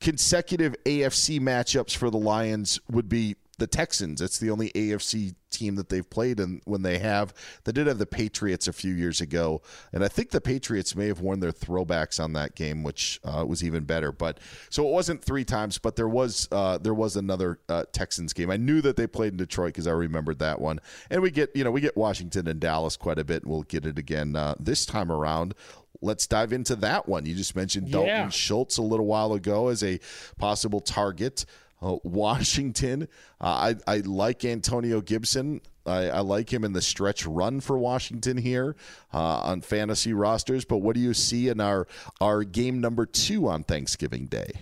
consecutive AFC matchups for the Lions would be the Texans. It's the only AFC team that they've played and when they have. They did have the Patriots a few years ago, and I think the Patriots may have worn their throwbacks on that game, which uh, was even better. But so it wasn't three times, but there was uh, there was another uh, Texans game. I knew that they played in Detroit because I remembered that one. And we get you know we get Washington and Dallas quite a bit, and we'll get it again uh, this time around let's dive into that one. You just mentioned Dalton yeah. Schultz a little while ago as a possible target. Uh, Washington, uh, I, I like Antonio Gibson. I, I, like him in the stretch run for Washington here uh, on fantasy rosters. But what do you see in our our game number two on Thanksgiving Day?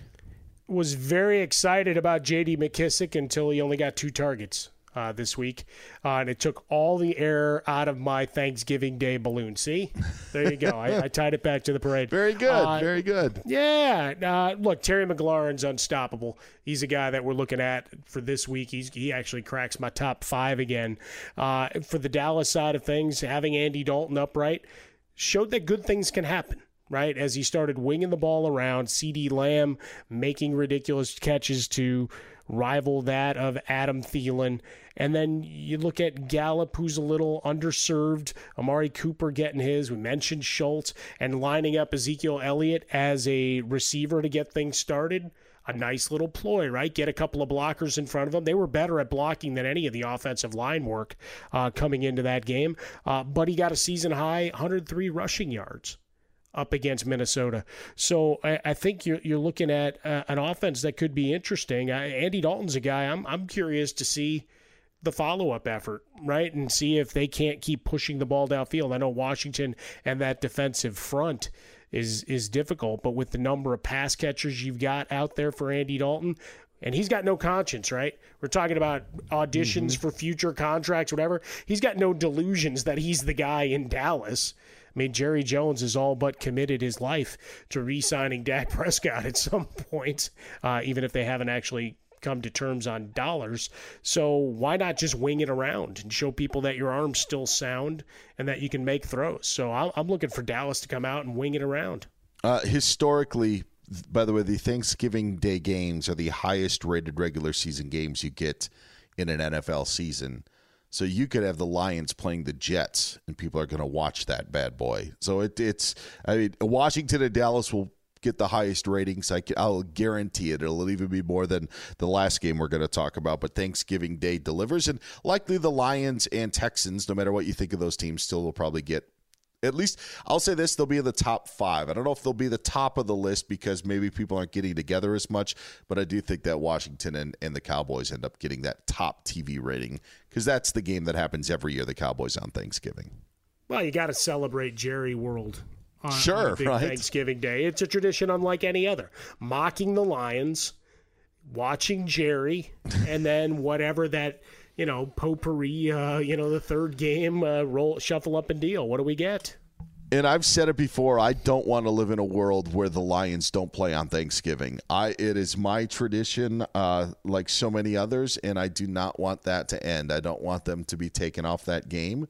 Was very excited about J.D. McKissic until he only got two targets uh, this week, uh, and it took all the air out of my Thanksgiving Day balloon. See, there you go. I, I, tied it back to the parade. Very good. Uh, very good. Yeah. Uh, look, Terry McLaurin's unstoppable. He's a guy that we're looking at for this week. He's he actually cracks my top five again. Uh, for the Dallas side of things, having Andy Dalton upright showed that good things can happen right? As he started winging the ball around, CeeDee Lamb making ridiculous catches to rival that of Adam Thielen. And then you look at Gallup, who's a little underserved, Amari Cooper getting his. We mentioned Schultz and lining up Ezekiel Elliott as a receiver to get things started. A nice little ploy, right? Get a couple of blockers in front of them. They were better at blocking than any of the offensive line work uh, coming into that game. Uh, but he got a season high 103 rushing yards up against Minnesota. So I, I think you're, you're looking at uh, an offense that could be interesting. Uh, Andy Dalton's a guy I'm, I'm curious to see the follow up effort, right? And see if they can't keep pushing the ball downfield. I know Washington and that defensive front is is difficult, but with the number of pass catchers you've got out there for Andy Dalton, and he's got no conscience, right? We're talking about auditions mm-hmm. for future contracts, whatever. He's got no delusions that he's the guy in Dallas. I mean, Jerry Jones has all but committed his life to re signing Dak Prescott at some point, uh, even if they haven't actually come to terms on dollars. So why not just wing it around and show people that your arm's still sound and that you can make throws? So I'm looking for Dallas to come out and wing it around. Uh, historically, by the way, the Thanksgiving Day games are the highest rated regular season games you get in an NFL season. So you could have the Lions playing the Jets, and people are going to watch that bad boy. So it, it's, I mean, Washington and Dallas will get the highest ratings. I will guarantee it. It'll even be more than the last game we're going to talk about. But Thanksgiving Day delivers, and likely the Lions and Texans, no matter what you think of those teams, still will probably get at least I'll say this, they'll be in the top five. I don't know if they'll be the top of the list because maybe people aren't getting together as much, but I do think that Washington and, and the Cowboys end up getting that top TV rating because that's the game that happens every year, the Cowboys on Thanksgiving. Well, you got to celebrate Jerry World on, sure, on right? Thanksgiving Day. It's a tradition unlike any other. Mocking the Lions, watching Jerry, and then whatever that – you know, potpourri, uh, you know, the third game, uh, roll, shuffle up and deal. What do we get? And I've said it before. I don't want to live in a world where the Lions don't play on Thanksgiving. I it is my tradition, uh, like so many others, and I do not want that to end. I don't want them to be taken off that game.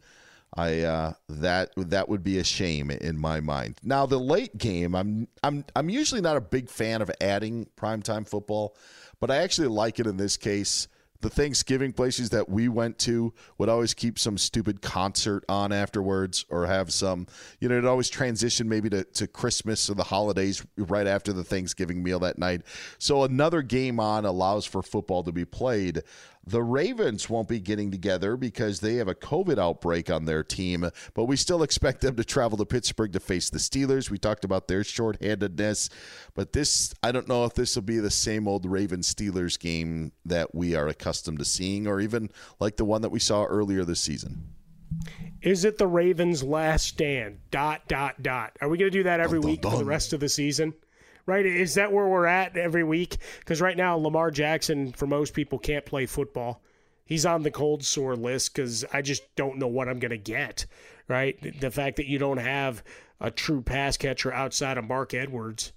I uh, that that would be a shame in my mind. Now the late game, I'm I'm I'm usually not a big fan of adding primetime football, but I actually like it in this case the Thanksgiving places that we went to would always keep some stupid concert on afterwards or have some, you know, it always transition maybe to, to Christmas or the holidays right after the Thanksgiving meal that night. So another game on allows for football to be played. The Ravens won't be getting together because they have a COVID outbreak on their team, but we still expect them to travel to Pittsburgh to face the Steelers. We talked about their shorthandedness, but this, I don't know if this will be the same old Ravens Steelers game that we are accustomed to seeing, or even like the one that we saw earlier this season. Is it the Ravens' last stand? Dot, dot, dot. Are we going to do that every dun, week dun, dun. for the rest of the season? Right? Is that where we're at every week? Because right now, Lamar Jackson, for most people, can't play football. He's on the cold sore list because I just don't know what I'm going to get, right? The fact that you don't have a true pass catcher outside of Mark Andrews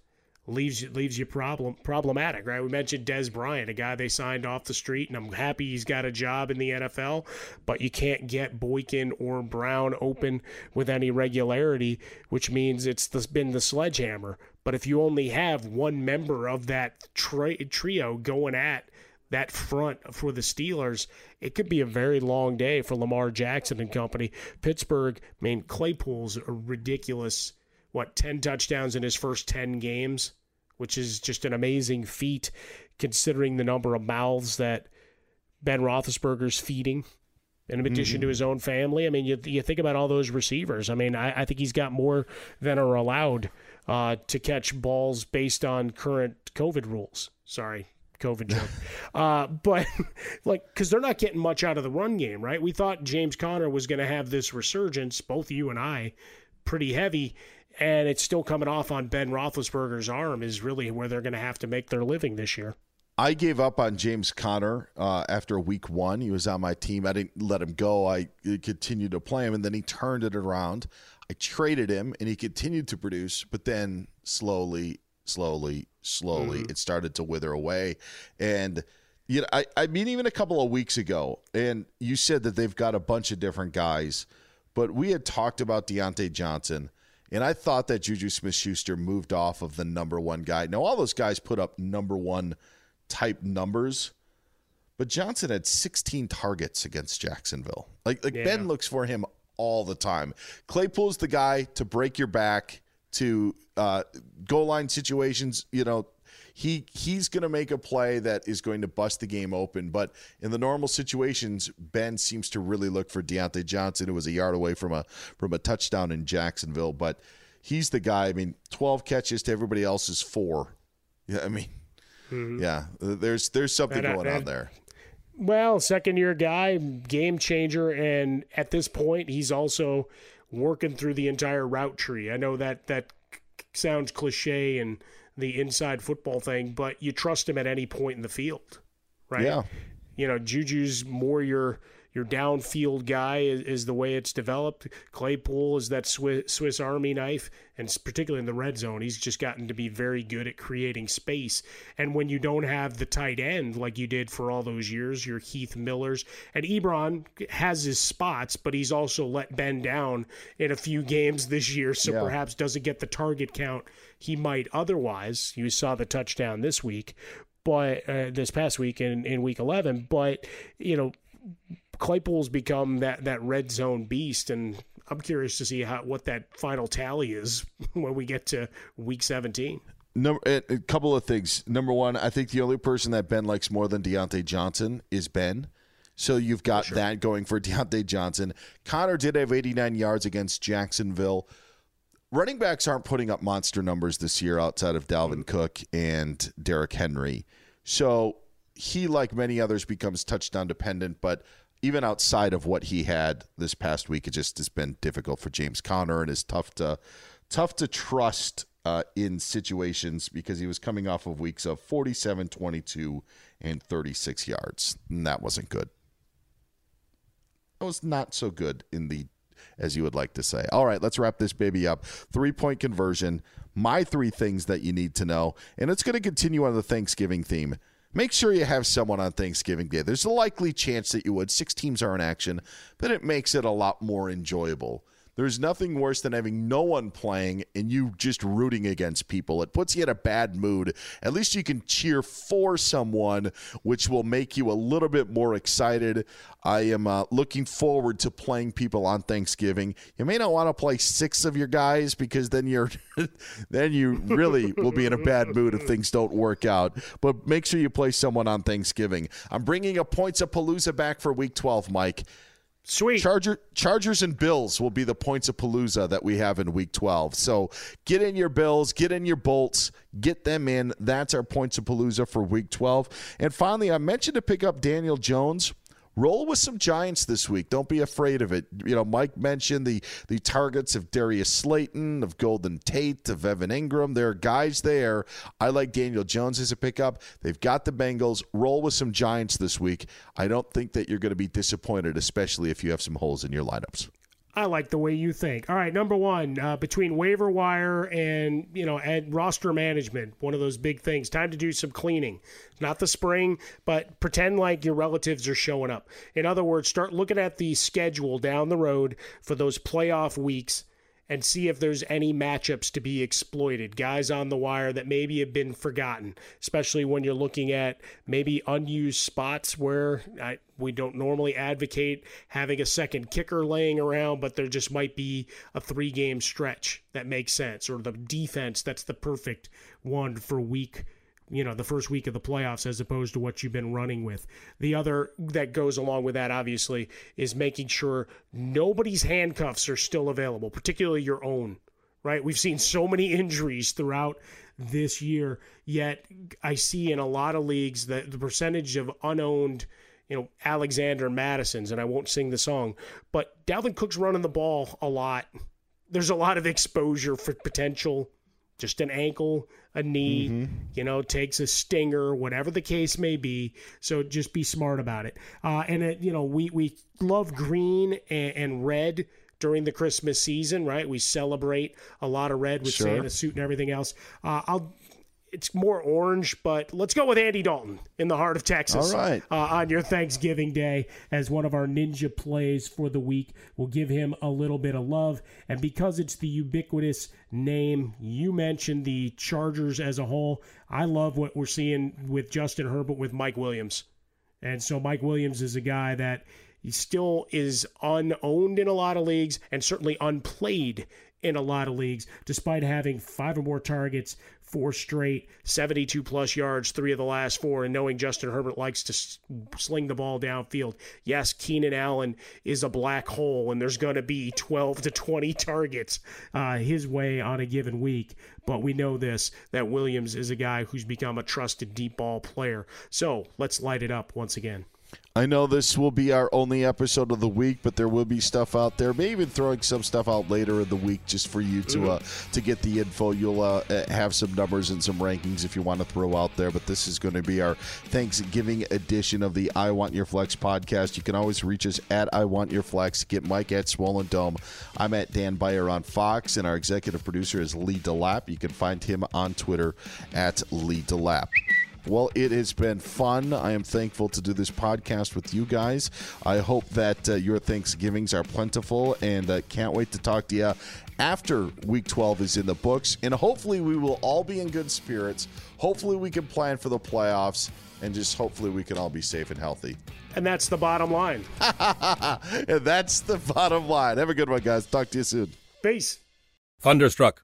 leaves leaves you problem problematic, right? We mentioned Dez Bryant, a guy they signed off the street, and I'm happy he's got a job in the NFL, but you can't get Boykin or Brown open with any regularity, which means it's the, been the sledgehammer. But if you only have one member of that tri- trio going at that front for the Steelers, it could be a very long day for Lamar Jackson and company. Pittsburgh, I mean, Claypool's a ridiculous, what, 10 touchdowns in his first 10 games, which is just an amazing feat considering the number of mouths that Ben Roethlisberger's feeding. In addition mm-hmm. to his own family, I mean, you, you think about all those receivers. I mean, I, I think he's got more than are allowed uh, to catch balls based on current COVID rules. Sorry, COVID joke. uh, but like, because they're not getting much out of the run game, right? We thought James Conner was going to have this resurgence, both you and I, pretty heavy, and it's still coming off on Ben Roethlisberger's arm. Is really where they're going to have to make their living this year. I gave up on James Conner uh, after week one. He was on my team. I didn't let him go. I continued to play him, and then he turned it around. I traded him and he continued to produce, but then slowly, slowly, slowly, mm-hmm. it started to wither away. And you know, I, I mean, even a couple of weeks ago, and you said that they've got a bunch of different guys, but we had talked about Diontae Johnson, and I thought that Juju Smith Schuster moved off of the number one guy. Now, all those guys put up number one type numbers, but Johnson had 16 targets against Jacksonville. Like, like yeah. Ben looks for him all the time. Claypool's the guy to break your back, to uh, goal line situations. You know, he he's going to make a play that is going to bust the game open. But in the normal situations, Ben seems to really look for Diontae Johnson, who was a yard away from a from a touchdown in Jacksonville. But he's the guy. I mean, twelve catches to everybody else's four. Yeah, I mean, mm-hmm. yeah. There's there's something going on there. Well, second year guy, game changer, and at this point, he's also working through the entire route tree. I know that that sounds cliche and the inside football thing, but you trust him at any point in the field, right? Yeah. You know, Juju's more your your downfield guy is, is, the way it's developed. Claypool is that Swiss, Swiss Army knife, and particularly in the red zone, he's just gotten to be very good at creating space. And when you don't have the tight end like you did for all those years, your Heath Millers and Ebron has his spots, but he's also let Ben down in a few games this year, so yeah. perhaps doesn't get the target count he might otherwise. You saw the touchdown this week, but uh, this past week in, in week 11 but you know Claypool's become that that red zone beast, and I'm curious to see how what that final tally is when we get to week 17. Number a couple of things. Number one, I think the only person that Ben likes more than Diontae Johnson is Ben. So you've got sure. that going for Diontae Johnson. Conner did have 89 yards against Jacksonville. Running backs aren't putting up monster numbers this year outside of Dalvin mm-hmm. Cook and Derrick Henry. So he, like many others, becomes touchdown dependent. But even outside of what he had this past week, it just has been difficult for James Conner and is tough to tough to trust uh, in situations because he was coming off of weeks of 47, 22, and 36 yards. And that wasn't good. That was not so good in the, as you would like to say. All right, let's wrap this baby up. Three point conversion. My three things that you need to know. And it's going to continue on the Thanksgiving theme. Make sure you have someone on Thanksgiving Day. There's a likely chance that you would. Six teams are in action, but it makes it a lot more enjoyable. There's nothing worse than having no one playing and you just rooting against people. It puts you in a bad mood. At least you can cheer for someone, which will make you a little bit more excited. I am uh, looking forward to playing people on Thanksgiving. You may not want to play six of your guys because then you're then you really will be in a bad mood if things don't work out. But make sure you play someone on Thanksgiving. I'm bringing a points of Palooza back for Week 12, Mike. Sweet. Charger, Chargers and Bills will be the points of Palooza that we have in week 12. So get in your Bills, get in your Bolts, get them in. That's our points of Palooza for week 12. And finally, I mentioned to pick up Daniel Jones. Roll with some Giants this week. Don't be afraid of it. You know, Mike mentioned the the targets of Darius Slayton, of Golden Tate, of Evan Engram. There are guys there. I like Daniel Jones as a pickup. They've got the Bengals. Roll with some Giants this week. I don't think that you're going to be disappointed, especially if you have some holes in your lineups. I like the way you think. All right, number one, uh, between waiver wire and you know and roster management, one of those big things. Time to do some cleaning. Not the spring, but pretend like your relatives are showing up. In other words, start looking at the schedule down the road for those playoff weeks and see if there's any matchups to be exploited. Guys on the wire that maybe have been forgotten, especially when you're looking at maybe unused spots where I, we don't normally advocate having a second kicker laying around, but there just might be a three game stretch that makes sense, or the defense that's the perfect one for week you know the first week of the playoffs as opposed to what you've been running with. The other that goes along with that obviously is making sure nobody's handcuffs are still available particularly your own right? We've seen so many injuries throughout this year yet i see in a lot of leagues that the percentage of unowned you know alexander mattison's and i won't sing the song but dalvin cook's running the ball a lot. There's a lot of exposure for potential just an ankle, a knee, mm-hmm. you know, takes a stinger, whatever the case may be. So just be smart about it. Uh, and it, you know, we we love green and, and, red during the Christmas season, right? We celebrate a lot of red with sure. Santa suit and everything else. Uh, I'll it's more orange, but let's go with Andy Dalton in the heart of Texas. All right. Uh, on your Thanksgiving Day as one of our ninja plays for the week. We'll give him a little bit of love. And because it's the ubiquitous name, you mentioned the Chargers as a whole. I love what we're seeing with Justin Herbert with Mike Williams. And so Mike Williams is a guy that he still is unowned in a lot of leagues and certainly unplayed in a lot of leagues, despite having five or more targets, four straight, 72 plus yards, three of the last four, and knowing Justin Herbert likes to sling the ball downfield. Yes, Keenan Allen is a black hole, and there's going to be 12 to 20 targets uh, his way on a given week. But we know this that Williams is a guy who's become a trusted deep ball player. So let's light it up once again. I know this will be our only episode of the week, but there will be stuff out there. Maybe even throwing some stuff out later in the week just for you to uh, to get the info. You'll uh, uh, have some numbers and some rankings if you want to throw out there. But this is going to be our Thanksgiving edition of the I Want Your Flex podcast. You can always reach us at I Want Your Flex. Get Mike at Swollen Dome. I'm at Dan Beyer on Fox, and our executive producer is Lee DeLapp. You can find him on Twitter at Lee DeLapp. Well, it has been fun. I am thankful to do this podcast with you guys. I hope that uh, your Thanksgivings are plentiful and uh, can't wait to talk to you after week 12 is in the books. And hopefully, we will all be in good spirits. Hopefully, we can plan for the playoffs and just hopefully we can all be safe and healthy. And that's the bottom line. and that's the bottom line. Have a good one, guys. Talk to you soon. Peace. Thunderstruck.